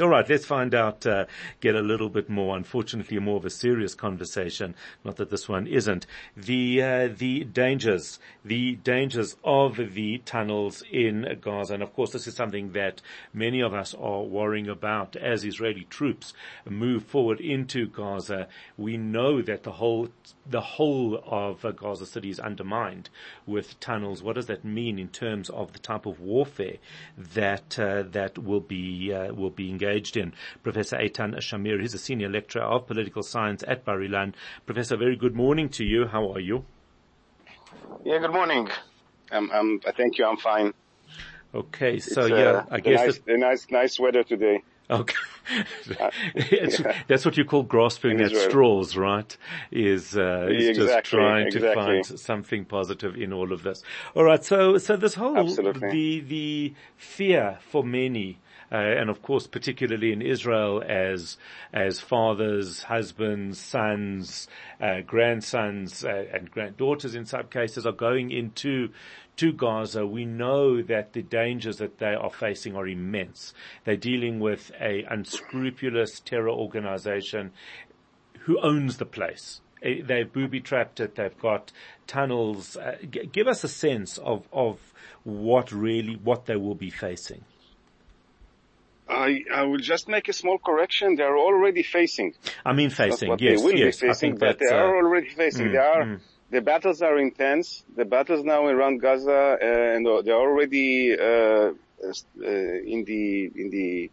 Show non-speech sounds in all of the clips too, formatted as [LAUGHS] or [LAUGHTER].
All right, let's find out, uh, get a little bit more, unfortunately, more of a serious conversation. Not that this one isn't. The, uh, the dangers, the dangers of the tunnels in Gaza. And of course, this is something that many of us are worrying about as Israeli troops move forward into Gaza. We know that the whole, the whole of Gaza City is undermined with tunnels. What does that mean in terms of the type of warfare that, uh, that will be, uh, will be engaged engaged in. Professor Eitan Shamir, he's a senior lecturer of political science at Bar Ilan. Professor, very good morning to you. How are you? Yeah, good morning. I'm um, um, thank you. I'm fine. Okay, so it's, yeah, uh, I guess nice, the nice, nice weather today. Okay. [LAUGHS] [LAUGHS] yeah. That's what you call grasping at straws, right? Is, uh, is exactly, just trying exactly. to find something positive in all of this. All right. So, so this whole, Absolutely. the, the fear for many uh, and of course, particularly in Israel, as as fathers, husbands, sons, uh, grandsons, uh, and granddaughters, in some cases, are going into to Gaza, we know that the dangers that they are facing are immense. They're dealing with a unscrupulous terror organization who owns the place. Eh, they've booby trapped it. They've got tunnels. Uh, g- give us a sense of, of what really, what they will be facing. I, I will just make a small correction. They are already facing. I mean facing, what yes, they will yes. be facing, I think but that, they are uh, already facing. mm, they are, mm. the battles are intense. The battles now around Gaza, uh, and they're already, uh, uh, in the, in the,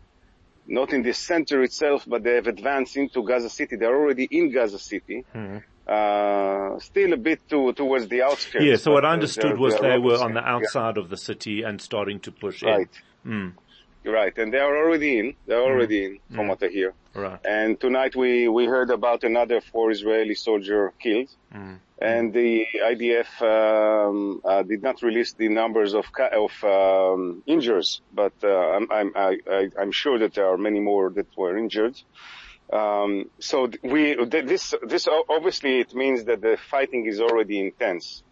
not in the center itself, but they have advanced into Gaza City. They're already in Gaza City. Mm. Uh, still a bit to, towards the outskirts. Yeah, so what I uh, understood was they were on the yeah. outside of the city and starting to push Right. in. Mm, Right, and they are already in. They're already in, from Mm. what I hear. right. And tonight we, we heard about another four Israeli soldier killed. Mm. And the IDF um, uh, did not release the numbers of of um, injuries, but uh, I'm I'm I, I, I'm sure that there are many more that were injured. Um, so we th- this this obviously it means that the fighting is already intense.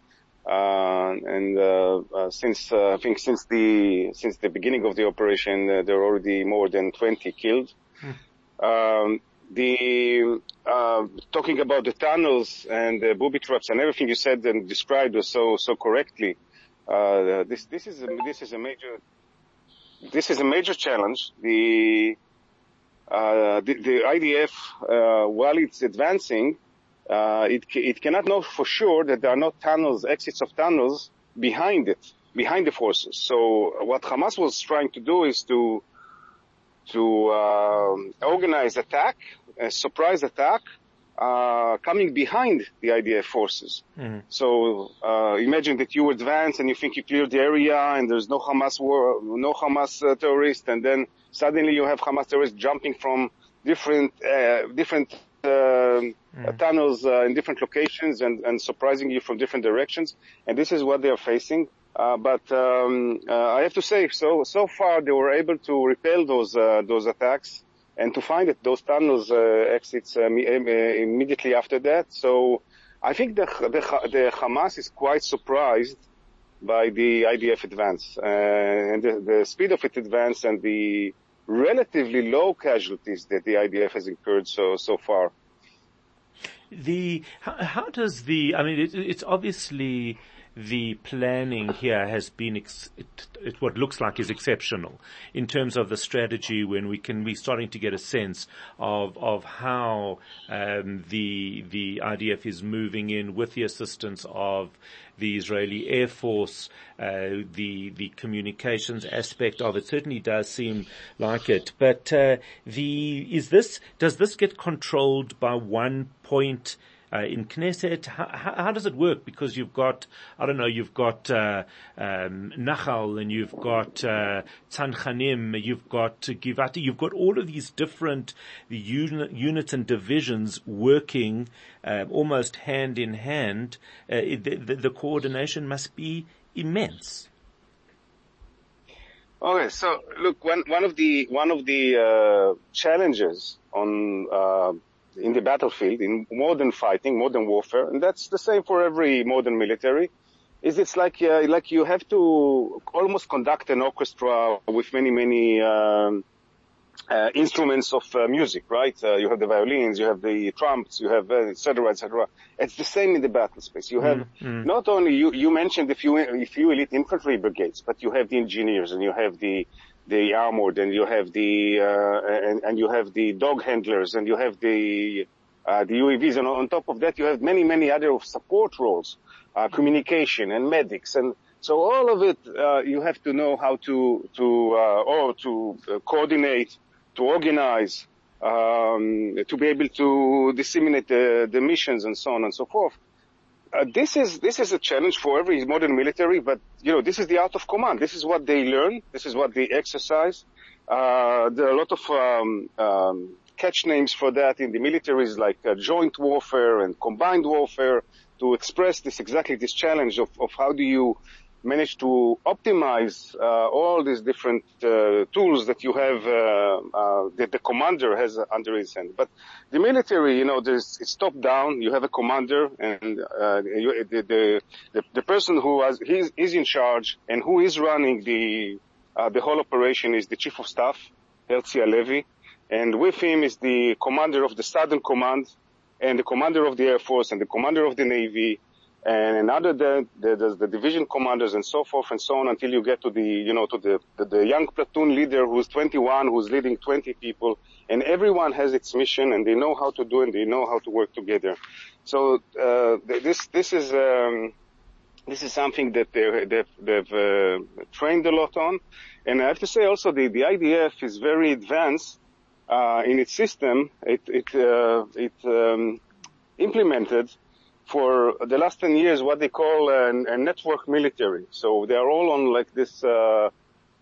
Uh, and uh, uh, since uh, I think since the since the beginning of the operation, uh, there are already more than 20 killed. Um, the uh, talking about the tunnels and the booby traps and everything you said and described was so so correctly. Uh, this this is a, this is a major this is a major challenge. The uh, the, the IDF, uh, while it's advancing, uh, it, it cannot know for sure that there are no tunnels, exits of tunnels behind it, behind the forces. So what Hamas was trying to do is to, to, um organize attack, a surprise attack, uh, coming behind the IDF forces. Mhm. So, uh, imagine that you advance and you think you cleared the area and there's no Hamas war, no Hamas uh, terrorists and then suddenly you have Hamas terrorists jumping from different, uh, different, um tunnels uh, in different locations and, and surprising you from different directions. And this is what they are facing. Uh, but um, uh, I have to say, so so far they were able to repel those uh, those attacks and to find it those tunnels uh, exits um, uh, immediately after that. So I think the the, the Hamas is quite surprised by the IDF advance uh, and the, the speed of its advance and the relatively low casualties that the IDF has incurred so so far. The how, how does the? I mean, it, it's obviously the planning here has been ex, it, it, what looks like is exceptional in terms of the strategy. When we can be starting to get a sense of of how um, the the IDF is moving in with the assistance of the Israeli Air Force, uh, the the communications aspect of it certainly does seem like it. But uh, the is this does this get controlled by one point? Uh, in Knesset, how, how, does it work? Because you've got, I don't know, you've got uh, um, Nachal and you've got uh, Tzanchanim, you've got Givati, you've got all of these different uni- units and divisions working uh, almost hand in hand. Uh, the, the, the coordination must be immense. Okay, so look, one one of the one of the uh, challenges on uh, in the battlefield in modern fighting, modern warfare, and that's the same for every modern military, is it's like uh, like you have to almost conduct an orchestra with many many um, uh, instruments of uh, music, right? Uh, you have the violins, you have the trumps, you have etc. etc. It's the same in the battle space. You have mm-hmm. not only you you mentioned a few a few elite infantry brigades, but you have the engineers and you have the the armored and you have the uh, and, and you have the dog handlers and you have the uh, the UAVs and on top of that you have many many other support roles, uh, communication and medics and so all of it uh, you have to know how to to uh, or to coordinate to organize, um, to be able to disseminate the, the, missions and so on and so forth. Uh, this is this is a challenge for every modern military, but you know this is the art of command. This is what they learn. This is what they exercise. Uh, there are a lot of um, um, catch names for that in the militaries, like uh, joint warfare and combined warfare, to express this exactly this challenge of, of how do you managed to optimize uh, all these different uh, tools that you have uh, that the commander has under his hand. But the military, you know, there's, it's top down. You have a commander, and you, the, the, the person who has he's, is in charge and who is running the the whole operation is the chief of staff, Herzi Halevi, and with him is the commander of the Southern Command, and the commander of the Air Force, and the commander of the Navy and another the, the, the, division commanders and so forth and so on until you get to the, you know, to the, the, the, young platoon leader who's 21, who's leading 20 people, and everyone has its mission and they know how to do and they know how to work together. So, uh, this, this is, um, this is something that they, they've, they've uh, trained a lot on. And I have to say also the, the IDF is very advanced, uh, in its system. It, it, uh, it, um, implemented for the last 10 years what they call a, network military. So they are all on like this uh,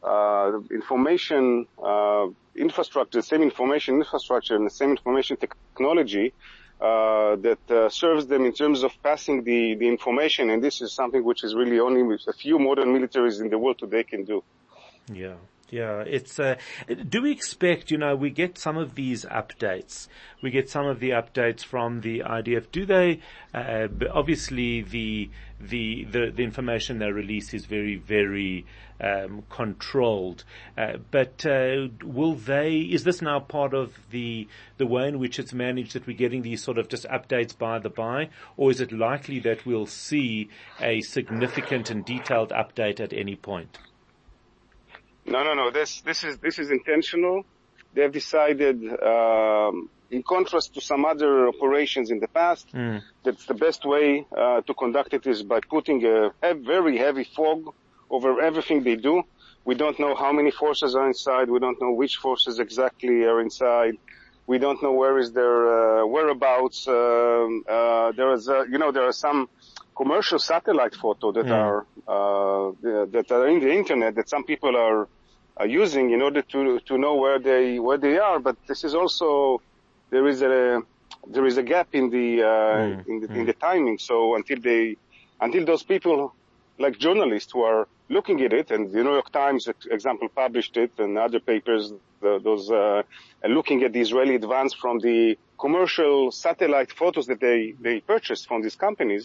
uh, information uh, infrastructure, same information infrastructure and the same information technology uh, that uh, serves them in terms of passing the, the information. And this is something which is really only a few modern militaries in the world today can do. Yeah. Yeah, it's, uh, do we expect, you know, we get some of these updates. We get some of the updates from the IDF. Do they, uh, obviously the, the, the, the, information they release is very, very, um, controlled. Uh, but, uh, will they, is this now part of the, the way in which it's managed that we're getting these sort of just updates by the by? Or is it likely that we'll see a significant and detailed update at any point? No, no, no. This this is this is intentional. They have decided, um, in contrast to some other operations in the past, mm. that's the best way uh, to conduct it is by putting a, a very heavy fog over everything they do. We don't know how many forces are inside. We don't know which forces exactly are inside. We don't know where is their uh, whereabouts. Um, uh, there is, uh, you know, there are some commercial satellite photo that yeah. are uh, that are in the internet that some people are, are using in order to to know where they where they are. But this is also there is a there is a gap in the uh, mm. in the mm. in the timing. So until they until those people like journalists who are looking at it, and the New York Times, example, published it, and other papers, the, those uh, looking at the Israeli advance from the commercial satellite photos that they they purchased from these companies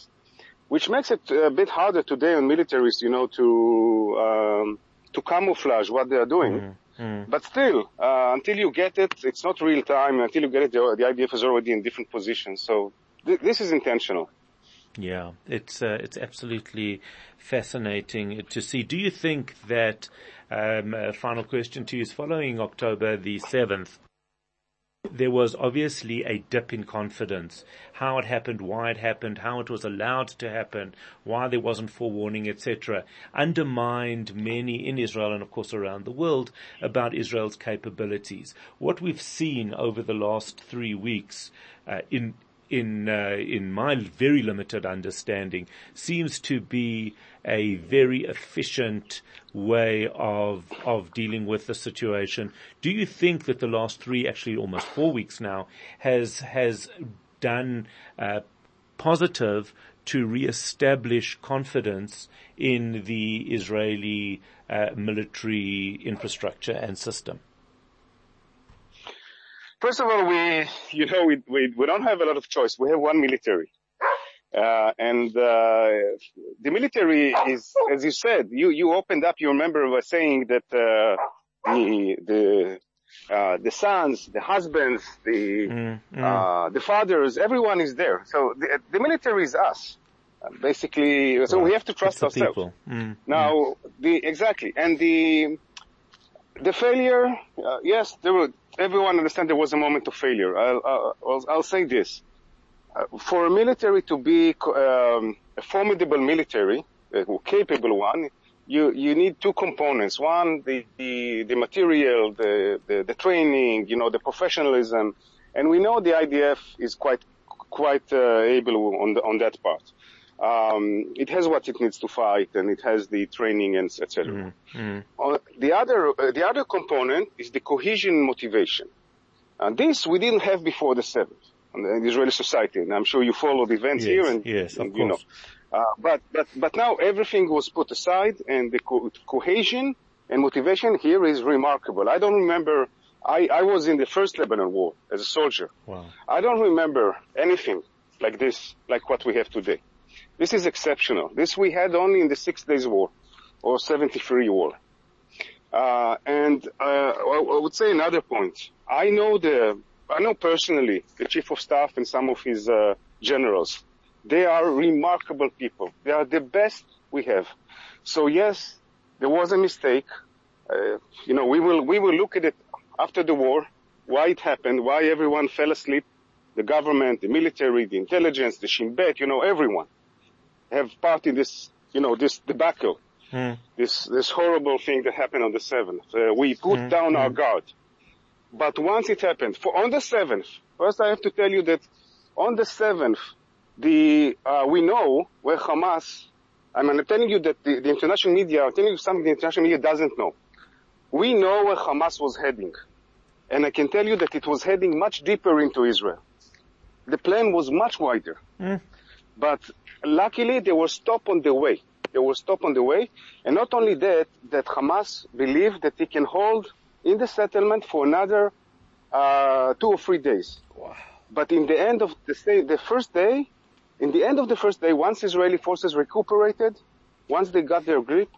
which makes it a bit harder today on militaries, you know, to um, to camouflage what they are doing. Mm, mm. But still, uh, until you get it, it's not real time. Until you get it, the, the IDF is already in different positions. So th- this is intentional. Yeah, it's uh, it's absolutely fascinating to see. Do you think that? Um, final question to you is following October the seventh there was obviously a dip in confidence. How it happened, why it happened, how it was allowed to happen, why there wasn't forewarning, etc. undermined many in Israel and of course around the world about Israel's capabilities. What we've seen over the last three weeks uh, in in uh, in my very limited understanding, seems to be a very efficient way of of dealing with the situation. Do you think that the last three, actually almost four weeks now, has has done uh, positive to re-establish confidence in the Israeli uh, military infrastructure and system? First of all, we, you know, we, we, we don't have a lot of choice. We have one military. Uh, and uh, the military is, as you said, you, you opened up. You remember by saying that uh, the the uh, the sons, the husbands, the Mm, uh, the fathers, everyone is there. So the, the military is us, basically. So we have to trust ourselves. Mm. Now, the exactly, and the the failure. Uh, yes, there were. Everyone understand there was a moment of failure. I'll I'll, I'll, say this: uh, for a military to be um, a formidable military, a capable one, you you need two components. One, the the, the material, the, the the training, you know, the professionalism, and we know the IDF is quite quite uh, able on the, on that part. Um, it has what it needs to fight, and it has the training and etc. Uh, the other uh, the other component is the cohesion motivation, and this we didn't have before the seventh in the Israeli society, and I'm sure you followed events Yes, here, and, yes, of and, you know. Uh, but but but now everything was put aside, and the co- cohesion and motivation here is remarkable. I don't remember. I, I was in the first Lebanon war as a soldier. Wow. I don't remember anything like this, like what we have today. This is exceptional. This we had only in the Six Days War or 73 war. Uh, and uh, I would say another point. I know the, I know personally the chief of staff and some of his uh, generals. They are remarkable people. They are the best we have. So yes, there was a mistake. Uh, you know, we will we will look at it after the war, why it happened, why everyone fell asleep, the government, the military, the intelligence, the Shin Bet, you know, everyone have part in this, you know, this debacle, this this horrible thing that happened on the seventh. Uh, we put down our guard, but once it happened, for on the seventh, first I have to tell you that on the seventh, the uh, we know where Hamas. I mean, I'm telling you that the, the international media. I'm telling you something the international media doesn't know. We know where Hamas was heading, and I can tell you that it was heading much deeper into Israel. The plan was much wider, but luckily they were stopped on the way. They were stopped on the way, and not only that, that Hamas believed that they can hold in the settlement for another uh, two or three days. Wow. But in the end of the, stay, the first day, in the end of the first day, once Israeli forces recuperated, once they got their grip,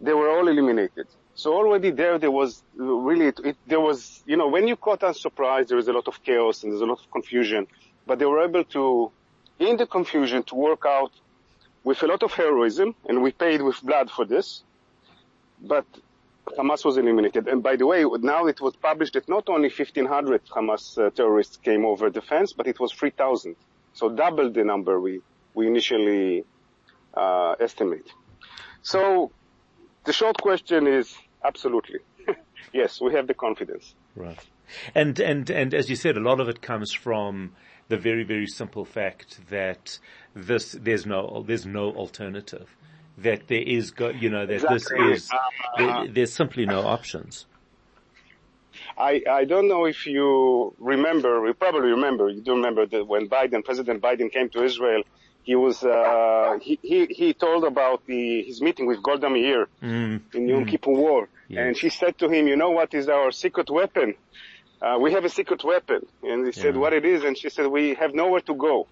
they were all eliminated. So already there, there was really, it, it, there was, you know, when you caught unsurprised, there was a lot of chaos and there's a lot of confusion, but they were able to, in the confusion, to work out with a lot of heroism, and we paid with blood for this, but Hamas was eliminated. And by the way, now it was published that not only 1,500 Hamas uh, terrorists came over the fence, but it was 3,000. So double the number we, we initially uh, estimate. So the short question is absolutely. [LAUGHS] yes, we have the confidence. Right. And, and, and as you said, a lot of it comes from the very, very simple fact that this, there's no, there's no alternative. That there is, go, you know, that Exactly. this is, there, there's simply no options. I, I don't know if you remember, you probably remember, you do remember that when Biden, President Biden came to Israel, he was, uh, he, he, he told about the, his meeting with Golda Meir in Yom Kippur War. And she said to him, you know what is our secret weapon? Uh, we have a secret weapon. And he said Yeah. what it is, and she said, we have nowhere to go.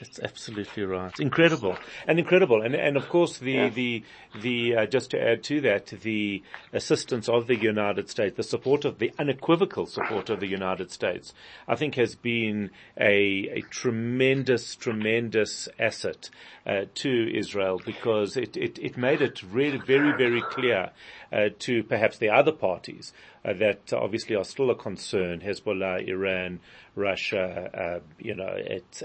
That's absolutely right. Incredible. And incredible. And, and of course the, Yeah. the, the, uh, just to add to that, the assistance of the United States, the support of, the unequivocal support of the United States, I think has been a, a tremendous, tremendous asset, uh, to Israel because it, it, it made it really very, very clear, uh, to perhaps the other parties, that obviously are still a concern, Hezbollah, Iran, Russia, uh, you know,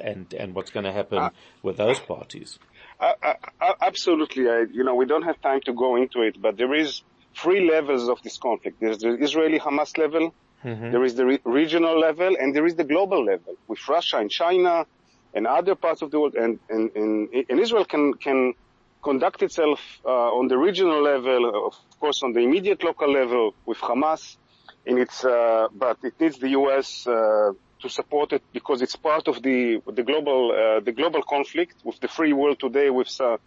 and, and what's going to happen with those parties. Uh, uh, uh, absolutely. I, you know, we don't have time to go into it, but there is three levels of this conflict. There's the Israeli Hamas level, there is the re- regional level, and there is the global level with Russia and China and other parts of the world. And, and, and, and Israel can, can conduct itself uh, on the regional level, of course, on the immediate local level with Hamas. Its, uh, but it needs the U.S. Uh, to support it because it's part of the the global uh, the global conflict with the free world today with uh,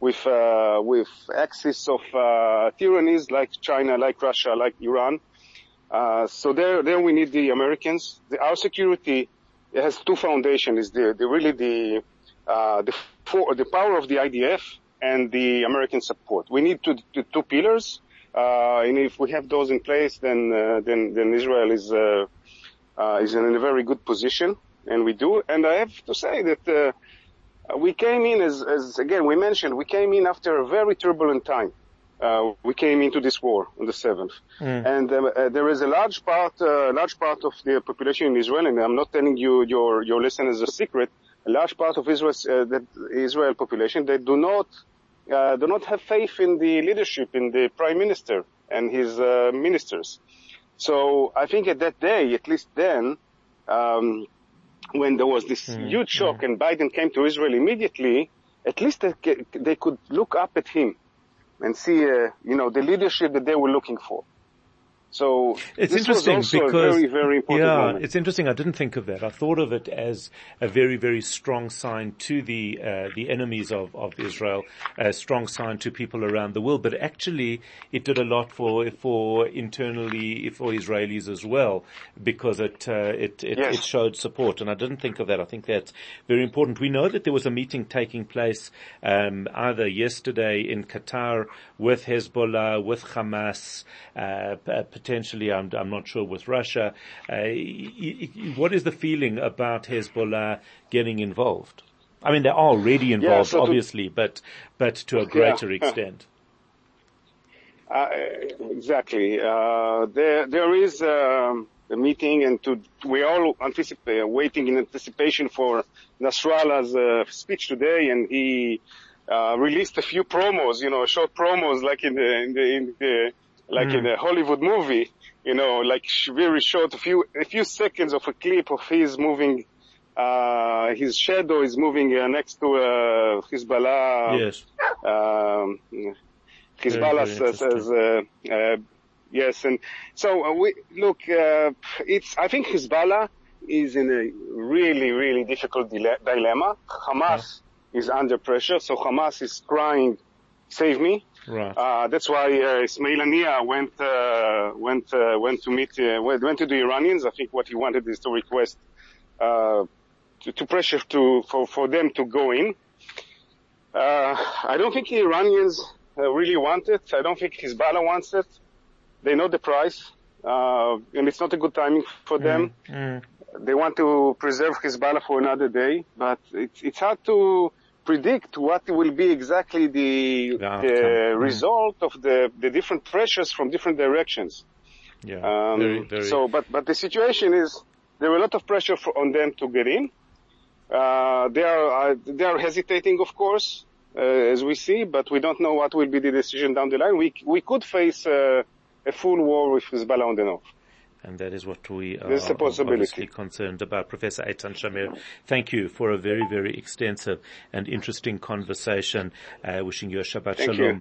with uh, with axis of uh, tyrannies like China, like Russia, like Iran. Uh, so there there we need the Americans. The, our security has two foundations: is the, the really the uh, the for, the power of the IDF and the American support. We need two, two, two pillars, uh, and if we have those in place, then uh, then then Israel is uh, uh, is in a very good position, and we do. And I have to say that uh, we came in as, as again we mentioned we came in after a very turbulent time. Uh, we came into this war on the 7th. Mm. And there is a large part, uh, large part of the population in Israel, and I'm not telling you your, your listeners a secret, a large part of Israel's, uh, the Israel population, they do not, uh, do not have faith in the leadership, in the prime minister and his ministers. So I think at that day, at least then, um, when there was this mm. huge shock mm. and Biden came to Israel immediately, at least they, they could look up at him and see, uh, you know, the leadership that they were looking for. So it's interesting because very, very yeah, moment. it's interesting. I didn't think of that. I thought of it as a very, very strong sign to the uh, the enemies of, of Israel, a strong sign to people around the world. But actually, it did a lot for for internally for Israelis as well because it uh, it it, yes. it, showed support. And I didn't think of that. I think that's very important. We know that there was a meeting taking place um, either yesterday in Qatar with Hezbollah, with Hamas. Uh, potentially, I'm, I'm not sure with Russia. Uh, what is the feeling about Hezbollah getting involved? I mean, they're already involved, yeah, so obviously, to, but but to a greater yeah. extent. [LAUGHS] Uh, exactly. Uh, there there is um, a meeting, and to we all anticipate waiting in anticipation for Nasrallah's uh, speech today, and he uh, released a few promos, you know, short promos like in the in the, in the like mm. in a Hollywood movie, you know, like very short, a few, a few seconds of a clip of his moving, uh, his shadow is moving uh, next to, uh, Hezbollah. Yes. Um, Hezbollah says, uh, uh, yes. And so uh, we, look, uh, it's, I think Hezbollah is in a really, really difficult dile- dilemma. Hamas yeah. is under pressure. So Hamas is crying, save me. Right. Uh, that's why uh, Ismail Haniya went uh, went uh, went to meet uh, went to the Iranians. I think what he wanted is to request uh, to, to, pressure to for for them to go in. I don't think the Iranians really want it. I don't think Hezbollah wants it. They know the price, and it's not a good timing for them. Mm. They want to preserve Hezbollah for another day, but it's it's hard to predict what will be exactly the, the, the mm. result of the, the different pressures from different directions. Yeah. Um, very, very. So, but, but the situation is there are a lot of pressure for, on them to get in. Uh, they are, uh, they are hesitating, of course, uh, as we see, but we don't know what will be the decision down the line. We, we could face uh, a full war with Hezbollah on the north. And that is what we are obviously concerned about. Professor Eitan Shamir, thank you for a very, very extensive and interesting conversation. Uh, wishing you a Shabbat thank Shalom. You.